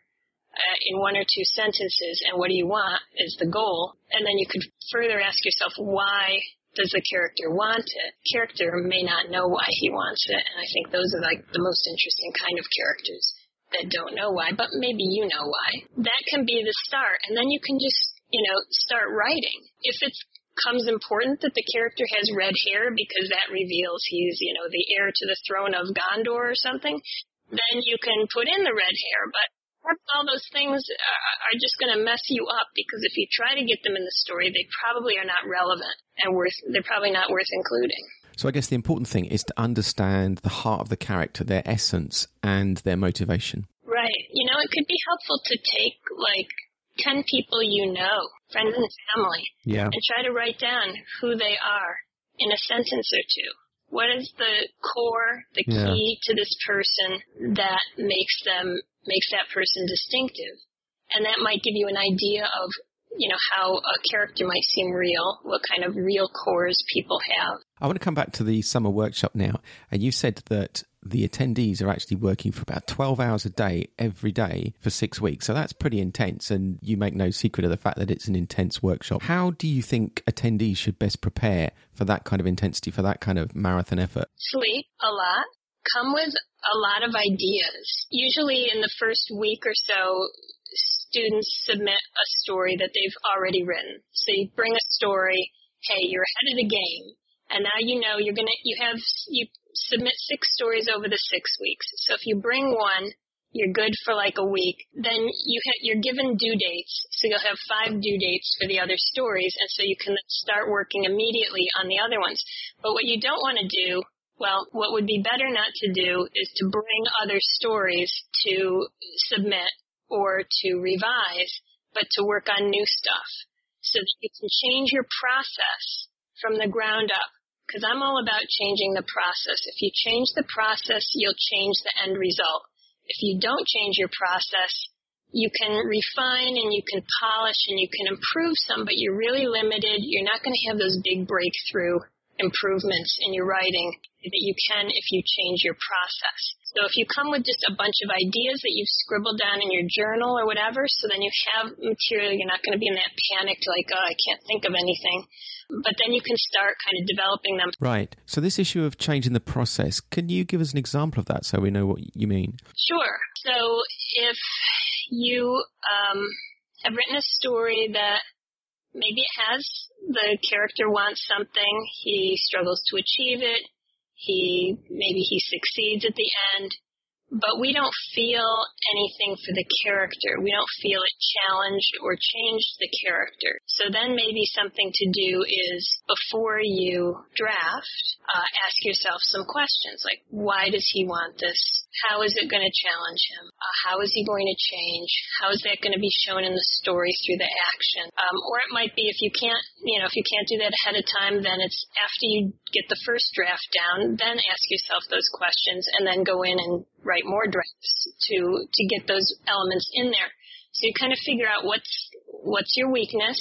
B: uh, in one or two sentences and what do you want is the goal, and then you could further ask yourself why does the character want it? Character may not know why he wants it, and I think those are like the most interesting kind of characters that don't know why, but maybe you know why. That can be the start, and then you can just, you know, start writing. If it becomes important that the character has red hair because that reveals he's, you know, the heir to the throne of Gondor or something, then you can put in the red hair, but all those things uh, are just going to mess you up because if you try to get them in the story, they probably are not relevant and worth. They're probably not worth including.
A: So I guess the important thing is to understand the heart of the character, their essence, and their motivation.
B: Right. You know, it could be helpful to take like 10 people you know, friends and family,
A: yeah.
B: and try to write down who they are in a sentence or two. What is the core, the key yeah. to this person that makes them makes that person distinctive. And that might give you an idea of, you know, how a character might seem real, what kind of real cores people have.
A: I want to come back to the summer workshop now. And you said that the attendees are actually working for about 12 hours a day every day for six weeks. So that's pretty intense. And you make no secret of the fact that it's an intense workshop. How do you think attendees should best prepare for that kind of intensity, for that kind of marathon effort?
B: Sleep a lot. Come with a lot of ideas. Usually in the first week or so, students submit a story that they've already written. So you bring a story, hey, you're ahead of the game, and now you know you're gonna, you have, you submit six stories over the six weeks. So if you bring one, you're good for like a week. Then you ha- you're given due dates, so you'll have five due dates for the other stories, and so you can start working immediately on the other ones. But what you don't want to do well, what would be better not to do is to bring other stories to submit or to revise, but to work on new stuff so that you can change your process from the ground up. Because I'm all about changing the process. If you change the process, you'll change the end result. If you don't change your process, you can refine and you can polish and you can improve some, but you're really limited. You're not going to have those big breakthrough improvements in your writing that you can if you change your process. So if you come with just a bunch of ideas that you've scribbled down in your journal or whatever, so then you have material, you're not going to be in that panic like, oh, I can't think of anything. But then you can start kind of developing them.
A: Right. So this issue of changing the process, can you give us an example of that so we know what you mean?
B: Sure. So if you um, have written a story that maybe it has the character wants something, he struggles to achieve it, he maybe he succeeds at the end, but we don't feel anything for the character. We don't feel it challenged or changed the character. So then maybe something to do is before you draft, uh, ask yourself some questions like, why does he want this? How is it going to challenge him? Uh, how is he going to change? How is that going to be shown in the story through the action? Um, or it might be if you can't, you know, if you can't do that ahead of time, then it's after you get the first draft down, then ask yourself those questions and then go in and write more drafts to to get those elements in there. So you kind of figure out what's what's your weakness,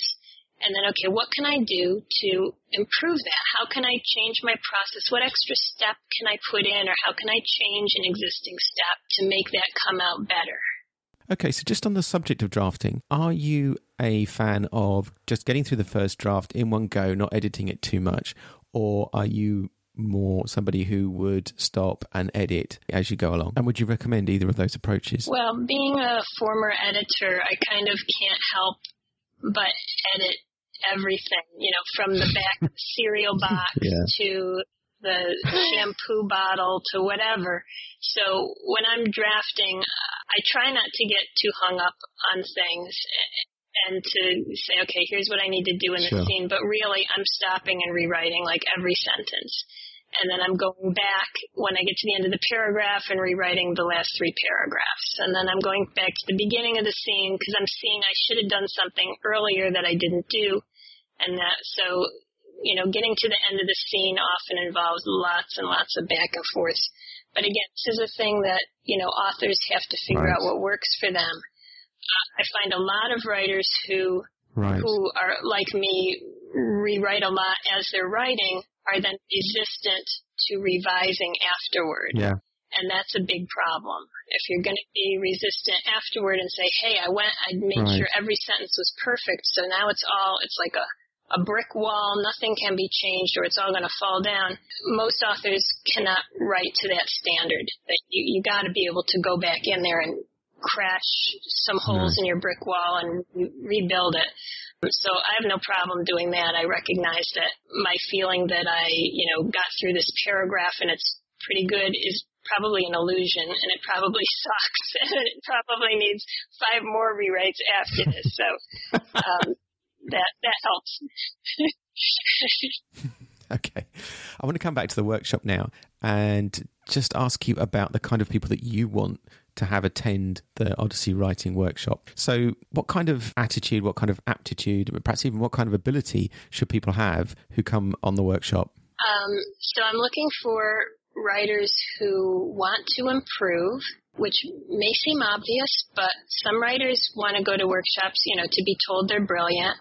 B: and then okay, what can I do to improve that? How can I change my process? What extra step can I put in, or how can I change an existing step to make that come out better?
A: Okay, so just on the subject of drafting, are you a fan of just getting through the first draft in one go, not editing it too much, or are you more somebody who would stop and edit as you go along? And would you recommend either of those approaches?
B: Well, being a former editor, I kind of can't help but edit everything, you know, from the back of the cereal box yeah. to the shampoo bottle to whatever. So when I'm drafting, I try not to get too hung up on things and to say, okay, here's what I need to do in the sure. scene. But really, I'm stopping and rewriting like every sentence. And then I'm going back when I get to the end of the paragraph and rewriting the last three paragraphs. And then I'm going back to the beginning of the scene because I'm seeing I should have done something earlier that I didn't do. And that, so, you know, getting to the end of the scene often involves lots and lots of back and forth. But again, this is a thing that, you know, authors have to figure right. out what works for them. I find a lot of writers who right. who are like me rewrite a lot as they're writing are then resistant to revising afterward.
A: Yeah.
B: And that's a big problem. If you're going to be resistant afterward and say, "Hey, I went, I made right. sure every sentence was perfect, so now it's all, it's like a a brick wall, nothing can be changed, or it's all going to fall down. Most authors cannot write to that standard. That you you got to be able to go back in there and crash some holes in your brick wall and rebuild it. So I have no problem doing that. I recognize that my feeling that I, you know, got through this paragraph and it's pretty good is probably an illusion and it probably sucks and it probably needs five more rewrites after this. So um, that that helps.
A: okay. I want to come back to the workshop now and just ask you about the kind of people that you want to have attend the Odyssey Writing Workshop. So, what kind of attitude, what kind of aptitude, perhaps even what kind of ability should people have who come on the workshop?
B: Um, so, I'm looking for writers who want to improve, which may seem obvious, but some writers want to go to workshops, you know, to be told they're brilliant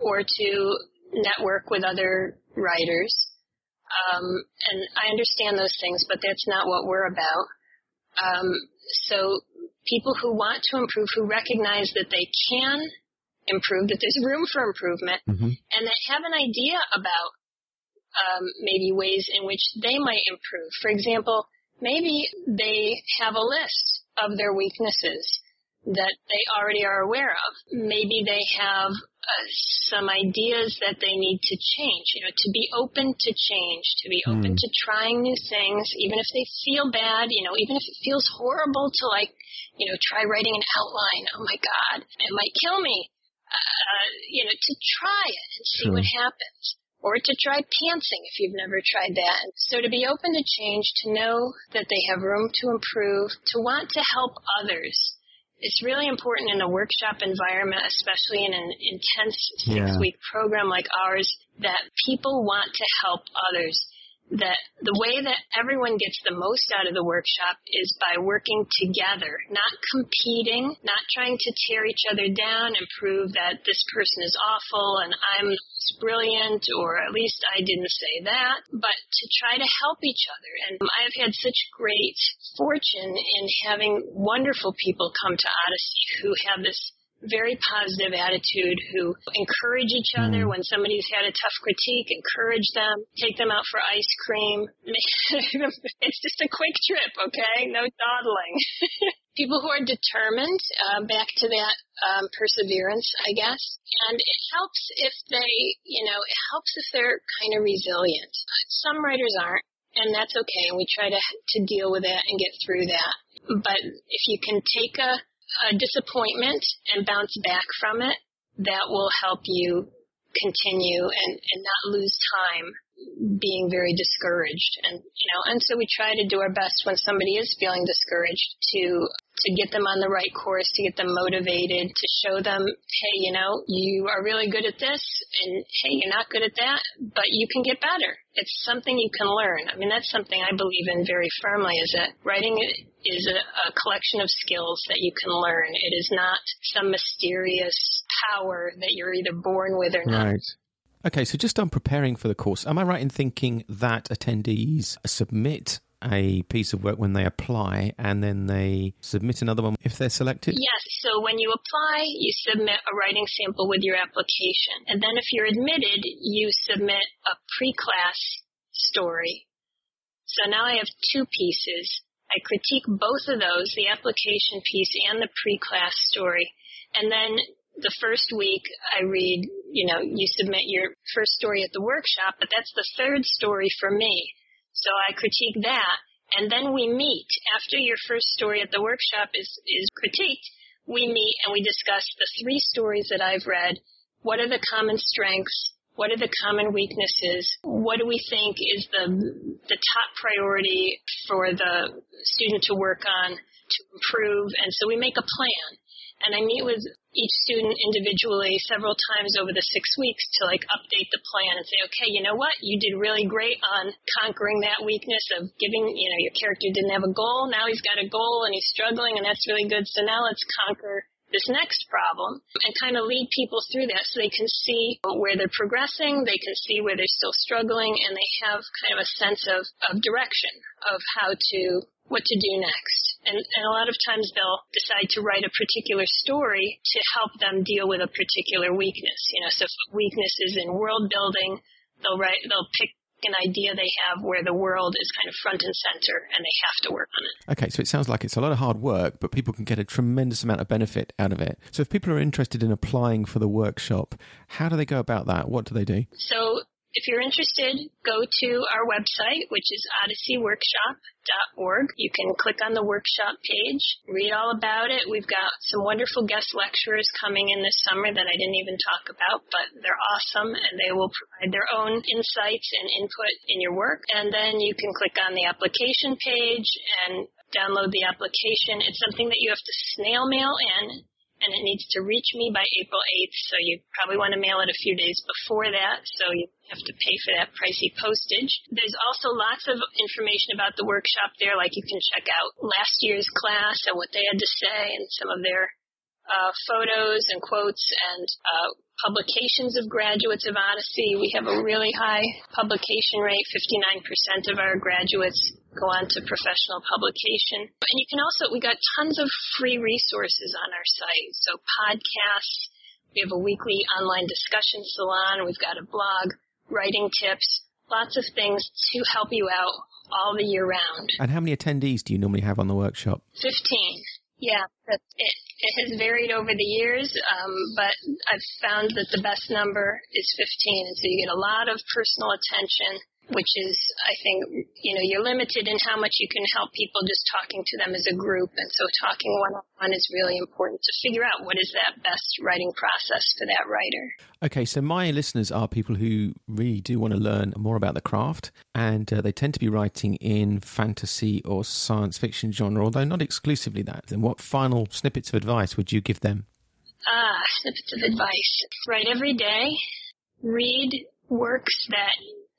B: or to network with other writers. Um, and I understand those things, but that's not what we're about. Um, so people who want to improve, who recognize that they can improve, that there's room for improvement, mm-hmm. and that have an idea about um, maybe ways in which they might improve. For example, maybe they have a list of their weaknesses that they already are aware of. Maybe they have uh, some ideas that they need to change, you know, to be open to change, to be open mm. to trying new things, even if they feel bad, you know, even if it feels horrible to like, you know, try writing an outline. Oh my God, it might kill me. Uh, you know, to try it and see sure. what happens. Or to try pantsing if you've never tried that. So to be open to change, to know that they have room to improve, to want to help others it's really important in a workshop environment, especially in an intense six yeah. week program like ours, that people want to help others that the way that everyone gets the most out of the workshop is by working together, not competing, not trying to tear each other down and prove that this person is awful and I'm brilliant or at least I didn't say that, but to try to help each other. And I've had such great fortune in having wonderful people come to Odyssey who have this very positive attitude who encourage each other mm. when somebody's had a tough critique, encourage them, take them out for ice cream. it's just a quick trip, okay? No dawdling. People who are determined, uh, back to that um, perseverance, I guess. And it helps if they, you know, it helps if they're kind of resilient. Some writers aren't, and that's okay. And we try to to deal with that and get through that. But if you can take a a disappointment and bounce back from it, that will help you continue and, and not lose time being very discouraged and you know and so we try to do our best when somebody is feeling discouraged to to get them on the right course, to get them motivated, to show them, hey, you know, you are really good at this, and hey, you're not good at that, but you can get better. It's something you can learn. I mean, that's something I believe in very firmly is that writing is a, a collection of skills that you can learn. It is not some mysterious power that you're either born with or not.
A: Right. Okay, so just on preparing for the course, am I right in thinking that attendees submit a piece of work when they apply and then they submit another one if they're selected?
B: Yes. So when you apply, you submit a writing sample with your application. And then if you're admitted, you submit a pre class story So now I have two pieces. I critique both of those, the application piece and the pre-class story. And then the first week I read, you know, you submit your first story at the workshop, but that's the third story for me. So I critique that. And then we meet after your first story at the workshop is, is critiqued. We meet and we discuss the three stories that I've read. What are the common strengths? What are the common weaknesses? What do we think is the, the top priority for the student to work on to improve? And so we make a plan and I meet with each student individually several times over the six weeks to like update the plan and say, okay, you know what? You did really great on conquering that weakness of giving, you know, your character didn't have a goal. Now he's got a goal and he's struggling and that's really good. So now let's conquer this next problem and kind of lead people through that so they can see where they're progressing, they can see where they're still struggling, and they have kind of a sense of, of direction of how to, what to do next. And, and a lot of times they'll decide to write a particular story to help them deal with a particular weakness. You know, so if weakness is in world building, they'll write, they'll pick an idea they have where the world is kind of front and center and they have to work on it.
A: Okay, so it sounds like it's a lot of hard work, but people can get a tremendous amount of benefit out of it. So if people are interested in applying for the workshop, how do they go about that? What do they do?
B: So if you're interested, go to our website, which is odysseyworkshop.org. You can click on the workshop page, read all about it. We've got some wonderful guest lecturers coming in this summer that I didn't even talk about, but they're awesome and they will provide their own insights and input in your work. And then you can click on the application page and download the application. It's something that you have to snail mail in and it needs to reach me by April 8th. So you probably want to mail it a few days before that. So you have to pay for that pricey postage. There's also lots of information about the workshop there, like you can check out last year's class and what they had to say and some of their uh, photos and quotes and uh, publications of graduates of Odyssey. We have a really high publication rate. 59% of our graduates go on to professional publication. And you can also, we got tons of free resources on our site. So podcasts, we have a weekly online discussion salon, we've got a blog, writing tips, lots of things to help you out all the year round.
A: And how many attendees do you normally have on the workshop?
B: 15. Yeah, it, it has varied over the years, um, but I've found that the best number is 15. And so you get a lot of personal attention which is, I think, you know, you're limited in how much you can help people just talking to them as a group. And so talking one on one is really important to figure out what is that best writing process for that writer.
A: Okay, so my listeners are people who really do want to learn more about the craft, and uh, they tend to be writing in fantasy or science fiction genre, although not exclusively that. Then what final snippets of advice would you give them?
B: Ah, snippets of advice. Write every day. Read works that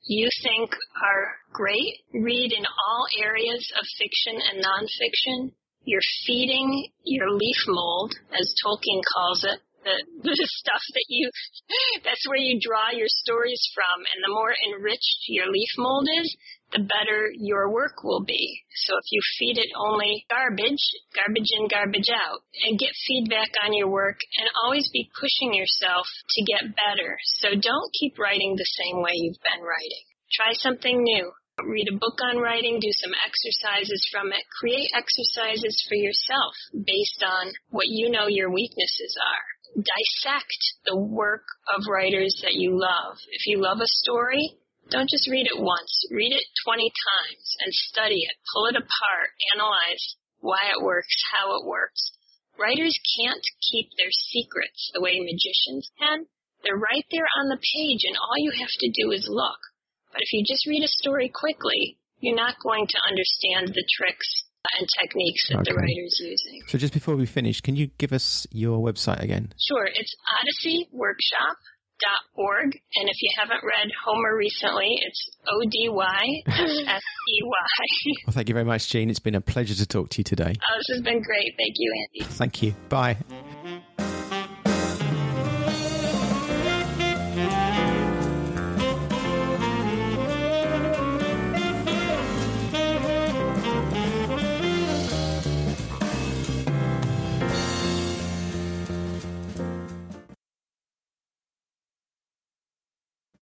B: you think are great. Read in all areas of fiction and nonfiction. You're feeding your leaf mold, as Tolkien calls it, the, the stuff that you, that's where you draw your stories from. And the more enriched your leaf mold is, the better your work will be. So if you feed it only garbage, garbage in, garbage out, and get feedback on your work and always be pushing yourself to get better. So don't keep writing the same way you've been writing. Try something new. Read a book on writing, do some exercises from it. Create exercises for yourself based on what you know your weaknesses are dissect the work of writers that you love. If you love a story, don't just read it once. Read it 20 times and study it. Pull it apart. Analyze why it works, how it works. Writers can't keep their secrets the way magicians can. They're right there on the page and all you have to do is look. But if you just read a story quickly, you're not going to understand the tricks and techniques that okay. the writer's using.
A: So just before we finish, can you give us your website again?
B: Sure. It's Odyssey Workshop Org. And if you haven't read Homer recently, it's O D Y S E Y.
A: Well, thank you very much, Jeanne. It's been a pleasure to talk to you today.
B: Oh, this has been great. Thank you, Andy.
A: Thank you. Bye.